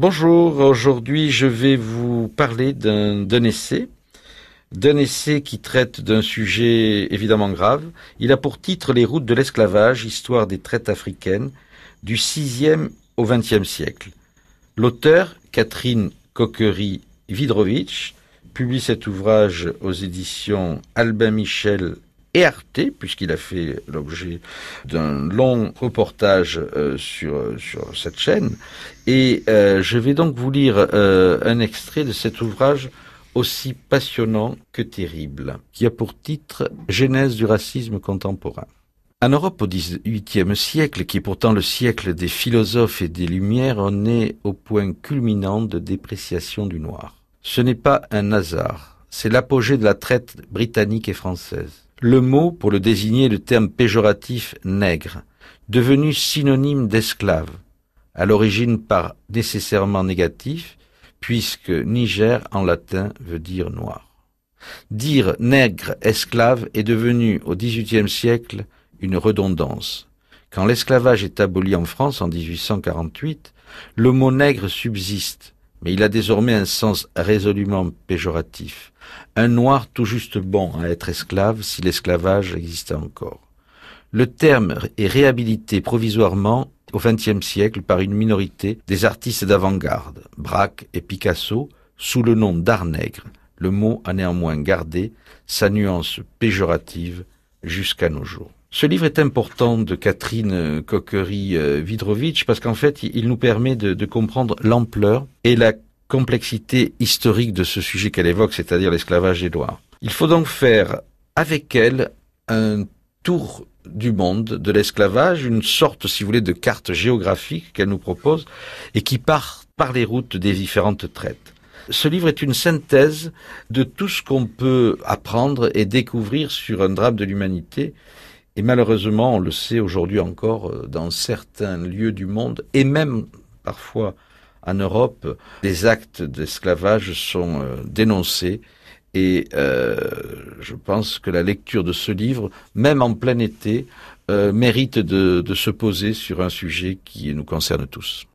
Bonjour, aujourd'hui je vais vous parler d'un essai, d'un essai qui traite d'un sujet évidemment grave. Il a pour titre Les routes de l'esclavage, histoire des traites africaines du 6e au 20e siècle. L'auteur, Catherine Coquery-Vidrovitch, publie cet ouvrage aux éditions Albin Michel et Arte, puisqu'il a fait l'objet d'un long reportage euh, sur, sur cette chaîne. Et euh, je vais donc vous lire euh, un extrait de cet ouvrage aussi passionnant que terrible, qui a pour titre Genèse du racisme contemporain. En Europe au XVIIIe siècle, qui est pourtant le siècle des philosophes et des Lumières, on est au point culminant de dépréciation du noir. Ce n'est pas un hasard, c'est l'apogée de la traite britannique et française. Le mot, pour le désigner, le terme péjoratif nègre, devenu synonyme d'esclave, à l'origine par nécessairement négatif, puisque Niger en latin veut dire noir. Dire nègre esclave est devenu au XVIIIe siècle une redondance. Quand l'esclavage est aboli en France en 1848, le mot nègre subsiste, mais il a désormais un sens résolument péjoratif. Un noir tout juste bon à être esclave si l'esclavage existait encore. Le terme est réhabilité provisoirement au XXe siècle par une minorité des artistes d'avant-garde, Braque et Picasso, sous le nom d'art nègre. Le mot a néanmoins gardé sa nuance péjorative jusqu'à nos jours. Ce livre est important de Catherine Coquery-Vidrovitch parce qu'en fait, il nous permet de, comprendre l'ampleur et la complexité historique de ce sujet qu'elle évoque, c'est-à-dire l'esclavage des Noirs. Il faut donc faire avec elle un tour du monde de l'esclavage, une sorte, si vous voulez, de carte géographique qu'elle nous propose et qui part par les routes des différentes traites. Ce livre est une synthèse de tout ce qu'on peut apprendre et découvrir sur un drame de l'humanité et malheureusement, on le sait aujourd'hui encore, euh, dans certains lieux du monde, et même parfois en Europe, des actes d'esclavage sont euh, dénoncés. Et euh, je pense que la lecture de ce livre, même en plein été, mérite de se poser sur un sujet qui nous concerne tous.